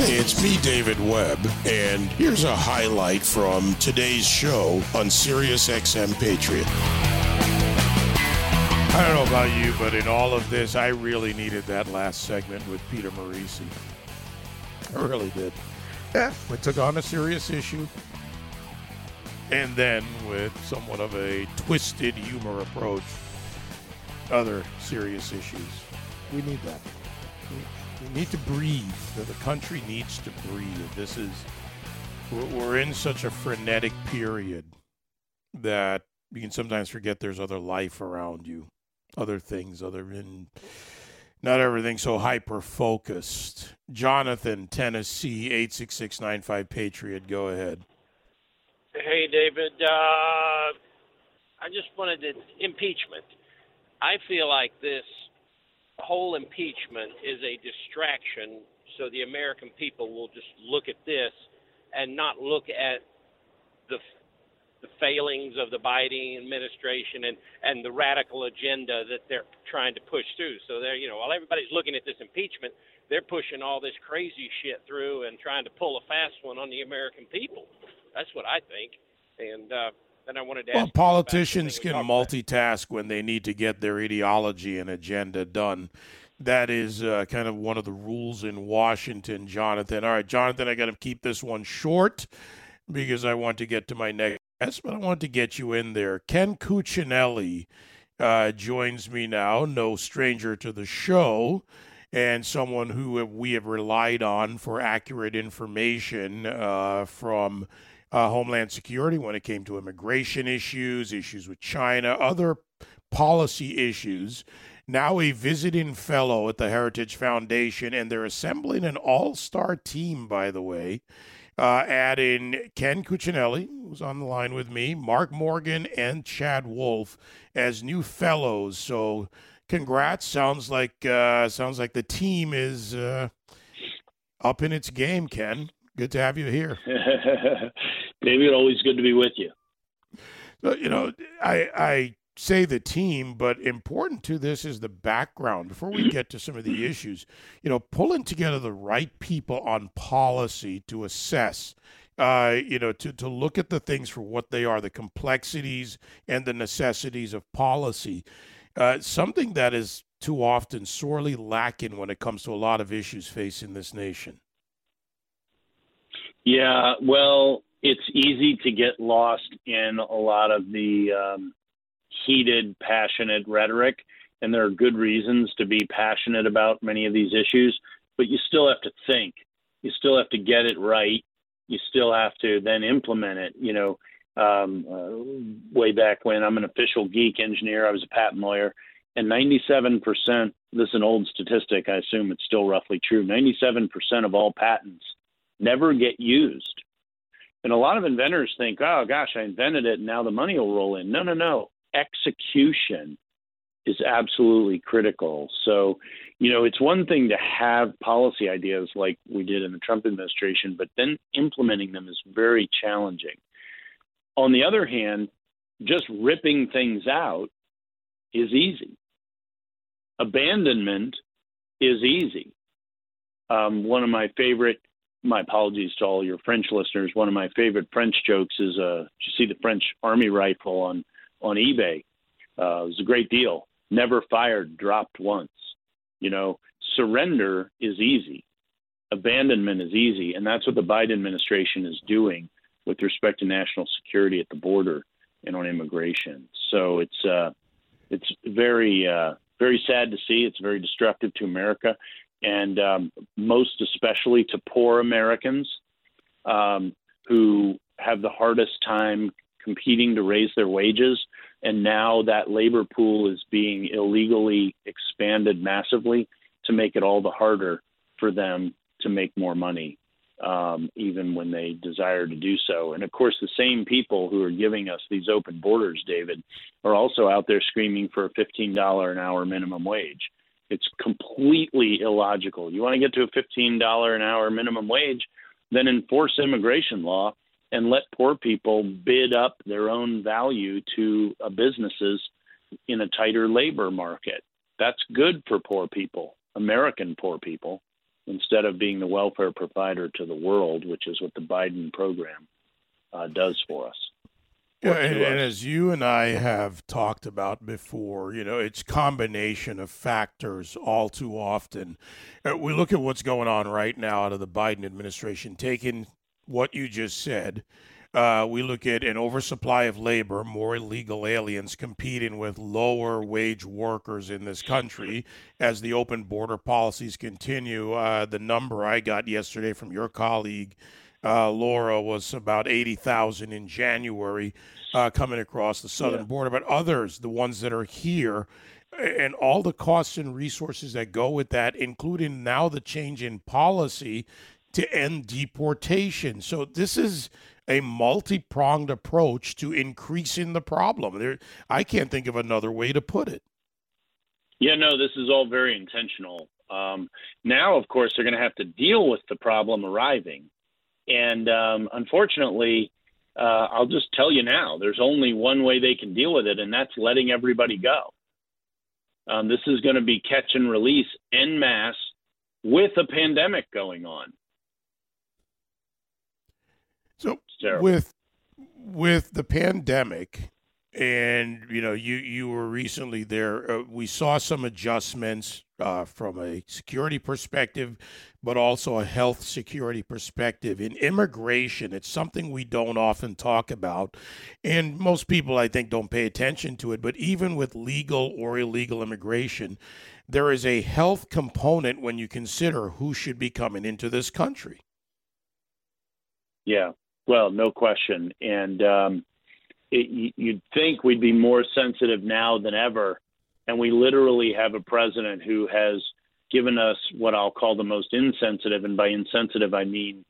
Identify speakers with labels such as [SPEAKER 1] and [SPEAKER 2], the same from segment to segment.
[SPEAKER 1] Hey, it's me, David Webb, and here's a highlight from today's show on Sirius XM Patriot.
[SPEAKER 2] I don't know about you, but in all of this, I really needed that last segment with Peter Morici. I really did. Yeah, we took on a serious issue, and then with somewhat of a twisted humor approach, other serious issues. We need that. We, we need to breathe. The country needs to breathe. This is we're, we're in such a frenetic period that you can sometimes forget there's other life around you, other things, other in not everything so hyper focused. Jonathan, Tennessee, eight six six nine five Patriot. Go ahead.
[SPEAKER 3] Hey, David. Uh, I just wanted to impeachment. I feel like this whole impeachment is a distraction, so the American people will just look at this and not look at the the failings of the Biden administration and and the radical agenda that they're trying to push through. So they're you know while everybody's looking at this impeachment, they're pushing all this crazy shit through and trying to pull a fast one on the American people. That's what I think. And uh, then I wanted to
[SPEAKER 2] well, politicians
[SPEAKER 3] can
[SPEAKER 2] multitask when they need to get their ideology and agenda done. That is uh, kind of one of the rules in Washington, Jonathan. All right, Jonathan, I got to keep this one short because I want to get to my next guest, but I want to get you in there. Ken Cuccinelli uh, joins me now, no stranger to the show, and someone who we have relied on for accurate information uh, from uh, Homeland Security when it came to immigration issues, issues with China, other policy issues. Now a visiting fellow at the Heritage Foundation, and they're assembling an all star team, by the way. Uh, adding Ken Cuccinelli, who's on the line with me, Mark Morgan, and Chad Wolf as new fellows. So, congrats! Sounds like uh, sounds like the team is uh, up in its game. Ken, good to have you here.
[SPEAKER 4] David, always good to be with you.
[SPEAKER 2] You know, I I say the team, but important to this is the background. Before we get to some of the issues, you know, pulling together the right people on policy to assess, uh, you know, to, to look at the things for what they are, the complexities and the necessities of policy. Uh, something that is too often sorely lacking when it comes to a lot of issues facing this nation.
[SPEAKER 4] Yeah, well, it's easy to get lost in a lot of the um, heated, passionate rhetoric, and there are good reasons to be passionate about many of these issues, but you still have to think. You still have to get it right. You still have to then implement it. You know, um, uh, way back when I'm an official geek engineer, I was a patent lawyer, and 97%, this is an old statistic, I assume it's still roughly true, 97% of all patents never get used. And a lot of inventors think, oh gosh, I invented it and now the money will roll in. No, no, no execution is absolutely critical. So, you know, it's one thing to have policy ideas like we did in the Trump administration, but then implementing them is very challenging. On the other hand, just ripping things out is easy. Abandonment is easy. Um, one of my favorite, my apologies to all your French listeners, one of my favorite French jokes is uh, you see the French army rifle on on eBay. Uh, it was a great deal. Never fired, dropped once. You know, surrender is easy. Abandonment is easy, and that's what the Biden administration is doing with respect to national security at the border and on immigration. So it's uh, it's very uh, very sad to see. It's very destructive to America, and um, most especially to poor Americans um, who have the hardest time competing to raise their wages. And now that labor pool is being illegally expanded massively to make it all the harder for them to make more money, um, even when they desire to do so. And of course, the same people who are giving us these open borders, David, are also out there screaming for a $15 an hour minimum wage. It's completely illogical. You want to get to a $15 an hour minimum wage, then enforce immigration law and let poor people bid up their own value to uh, businesses in a tighter labor market. That's good for poor people, American poor people. instead of being the welfare provider to the world, which is what the Biden program uh, does for us.
[SPEAKER 2] Yeah, and, and, as you and I have talked about before, you know, it's combination of factors all too often. Uh, we look at what's going on right now out of the Biden administration, taking what you just said. Uh, we look at an oversupply of labor, more illegal aliens competing with lower wage workers in this country as the open border policies continue. Uh, the number I got yesterday from your colleague uh, Laura was about 80,000 in January uh, coming across the southern yeah. border, but others, the ones that are here, and all the costs and resources that go with that, including now the change in policy to end deportation. So this is a multi-pronged approach to increasing the problem. There, I can't think of another way to put it.
[SPEAKER 4] Yeah, no, this is all very intentional. Um, now, of course, they're going to have to deal with the problem arriving. And um, unfortunately, uh, I'll just tell you now, there's only one way they can deal with it, and that's letting everybody go. Um, this is going to be catch and release en masse with a pandemic going on.
[SPEAKER 2] So with with the pandemic, and you know, you you were recently there. Uh, we saw some adjustments uh, from a security perspective, but also a health security perspective. In immigration, it's something we don't often talk about, and most people, I think, don't pay attention to it. But even with legal or illegal immigration, there is a health component when you consider who should be coming into this country.
[SPEAKER 4] Yeah, well, no question, and. Um it, you'd think we'd be more sensitive now than ever. And we literally have a president who has given us what I'll call the most insensitive, and by insensitive, I mean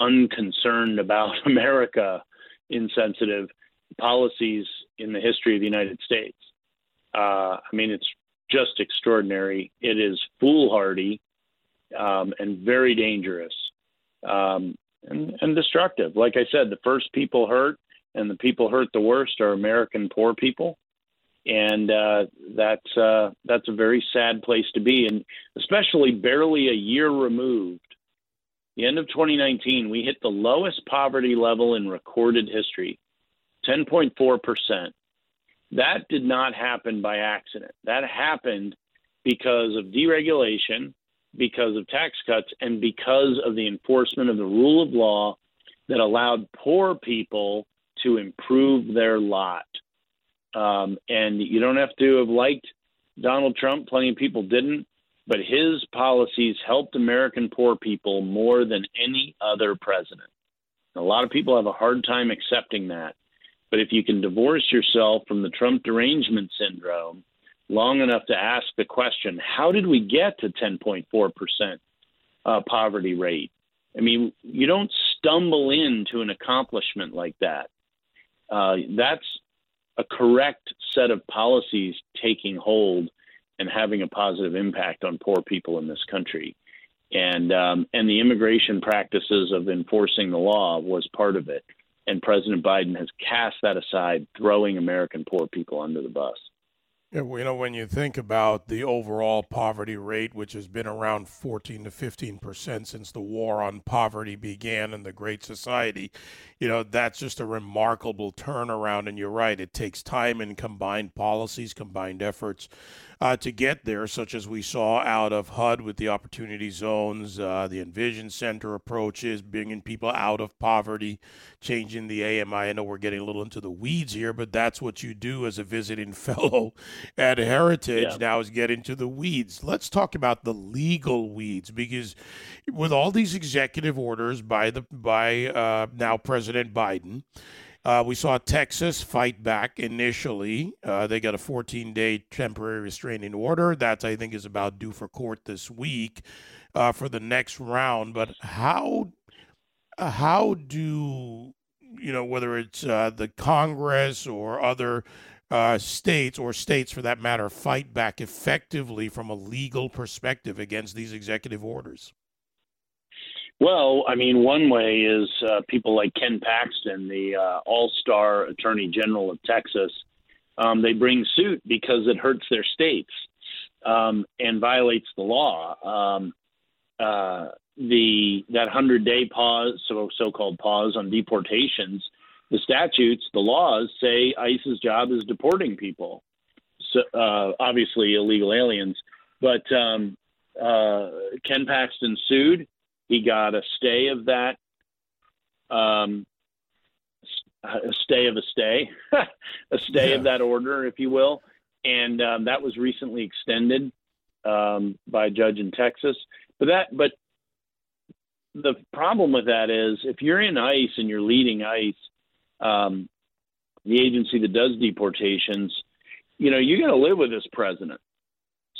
[SPEAKER 4] unconcerned about America, insensitive policies in the history of the United States. Uh, I mean, it's just extraordinary. It is foolhardy um, and very dangerous um, and, and destructive. Like I said, the first people hurt and the people hurt the worst are American poor people, and uh, that's uh, that's a very sad place to be, and especially barely a year removed. The end of 2019, we hit the lowest poverty level in recorded history, 10.4 percent. That did not happen by accident. That happened because of deregulation, because of tax cuts, and because of the enforcement of the rule of law that allowed poor people to improve their lot. Um, and you don't have to have liked Donald Trump. Plenty of people didn't, but his policies helped American poor people more than any other president. A lot of people have a hard time accepting that. But if you can divorce yourself from the Trump derangement syndrome long enough to ask the question, how did we get to 10.4% uh, poverty rate? I mean, you don't stumble into an accomplishment like that uh, that's a correct set of policies taking hold and having a positive impact on poor people in this country. And um, and the immigration practices of enforcing the law was part of it. And President Biden has cast that aside, throwing American poor people under the bus.
[SPEAKER 2] You know, when you think about the overall poverty rate, which has been around 14 to 15 percent since the war on poverty began in the Great Society, you know, that's just a remarkable turnaround. And you're right, it takes time and combined policies, combined efforts uh, to get there, such as we saw out of HUD with the opportunity zones, uh, the Envision Center approaches, bringing people out of poverty, changing the AMI. I know we're getting a little into the weeds here, but that's what you do as a visiting fellow at Heritage yeah. now is get into the weeds. Let's talk about the legal weeds because with all these executive orders by the by uh, now President Biden, uh, we saw Texas fight back initially. Uh, they got a 14 day temporary restraining order. That, I think, is about due for court this week uh, for the next round. But how, how do, you know, whether it's uh, the Congress or other uh, states or states for that matter fight back effectively from a legal perspective against these executive orders?
[SPEAKER 4] Well, I mean, one way is uh, people like Ken Paxton, the uh, all star attorney general of Texas. Um, they bring suit because it hurts their states um, and violates the law. Um, uh, the that hundred day pause, so so called pause on deportations, the statutes, the laws say ICE's job is deporting people, so uh, obviously illegal aliens. But um, uh, Ken Paxton sued. He got a stay of that, um, a stay of a stay, a stay yeah. of that order, if you will, and um, that was recently extended um, by a judge in Texas. But that, but the problem with that is if you're in ICE and you're leading ICE, um, the agency that does deportations, you know, you got to live with this president.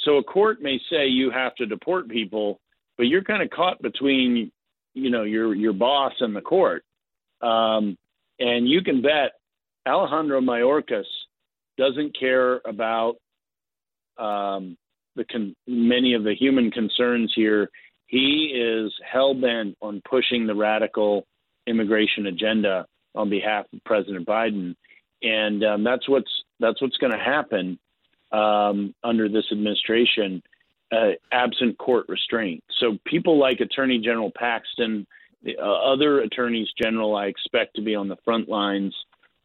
[SPEAKER 4] So a court may say you have to deport people, but you're kind of caught between, you know, your your boss and the court. Um, and you can bet Alejandro Mayorkas doesn't care about um, the con- many of the human concerns here. He is hell bent on pushing the radical immigration agenda on behalf of President Biden, and um, that's what's that's what's going to happen um, under this administration, uh, absent court restraint. So people like Attorney General Paxton, the, uh, other attorneys general, I expect to be on the front lines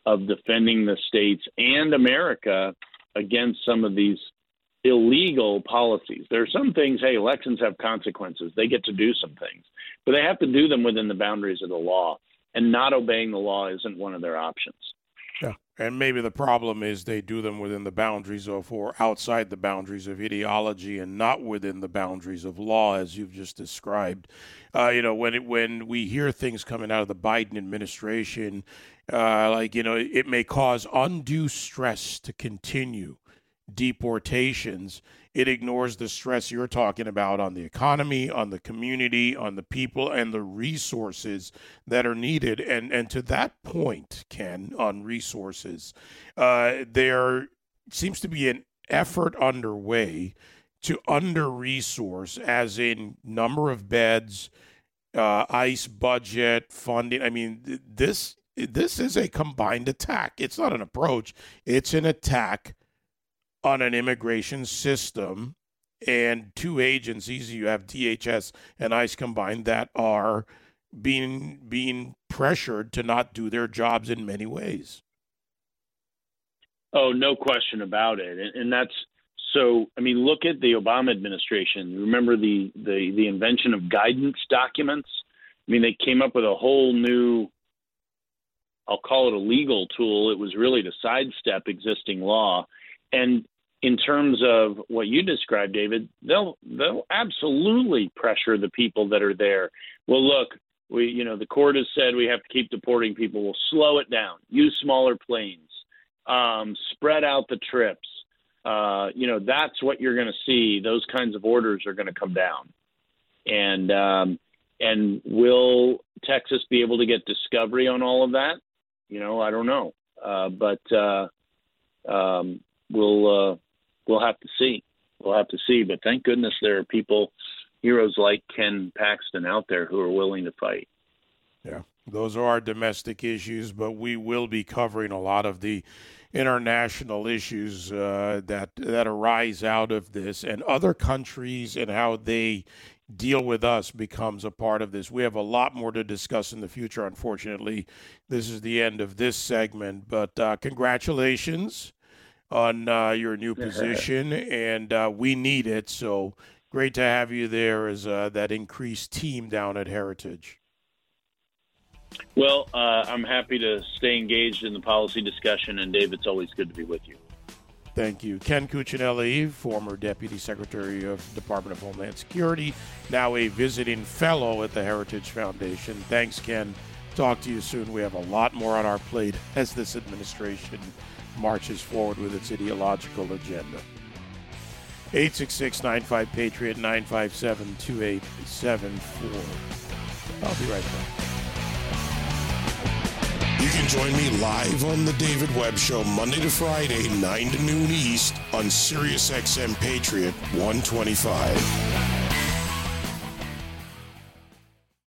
[SPEAKER 4] of defending the states and America against some of these illegal policies. There are some things, hey, elections have consequences. They get to do some things, but they have to do them within the boundaries of the law. And not obeying the law isn't one of their options.
[SPEAKER 2] Yeah. And maybe the problem is they do them within the boundaries of or outside the boundaries of ideology and not within the boundaries of law, as you've just described. Uh, you know, when it, when we hear things coming out of the Biden administration, uh, like you know, it may cause undue stress to continue deportations, it ignores the stress you're talking about on the economy, on the community, on the people, and the resources that are needed. And and to that point, Ken, on resources, uh, there seems to be an effort underway to under resource, as in number of beds, uh, ICE budget, funding. I mean, this this is a combined attack. It's not an approach; it's an attack on an immigration system and two agencies you have DHS and ICE combined that are being being pressured to not do their jobs in many ways.
[SPEAKER 4] Oh, no question about it, and, and that's so. I mean, look at the Obama administration. Remember the the the invention of guidance documents. I mean, they came up with a whole new. I'll call it a legal tool. It was really to sidestep existing law, and in terms of what you described, David, they'll they'll absolutely pressure the people that are there. Well, look, we you know the court has said we have to keep deporting people. We'll slow it down. Use smaller planes. Um, spread out the trips. Uh, you know that's what you're going to see. Those kinds of orders are going to come down, and um, and will Texas be able to get discovery on all of that? You know, I don't know, uh, but uh, um, we'll uh, we'll have to see. We'll have to see. But thank goodness there are people, heroes like Ken Paxton out there who are willing to fight.
[SPEAKER 2] Yeah, those are our domestic issues, but we will be covering a lot of the international issues uh, that that arise out of this, and other countries and how they deal with us becomes a part of this. We have a lot more to discuss in the future. Unfortunately, this is the end of this segment, but uh, congratulations on uh, your new position, and uh, we need it. So great to have you there as uh, that increased team down at Heritage.
[SPEAKER 4] Well, uh, I'm happy to stay engaged in the policy discussion, and Dave, it's always good to be with you.
[SPEAKER 2] Thank you. Ken Cuccinelli, former Deputy Secretary of Department of Homeland Security, now a visiting fellow at the Heritage Foundation. Thanks, Ken. Talk to you soon. We have a lot more on our plate as this administration marches forward with its ideological agenda. 866 95 Patriot 957 2874. I'll be right back.
[SPEAKER 1] You can join me live on The David Webb Show Monday to Friday, 9 to noon East on SiriusXM Patriot 125.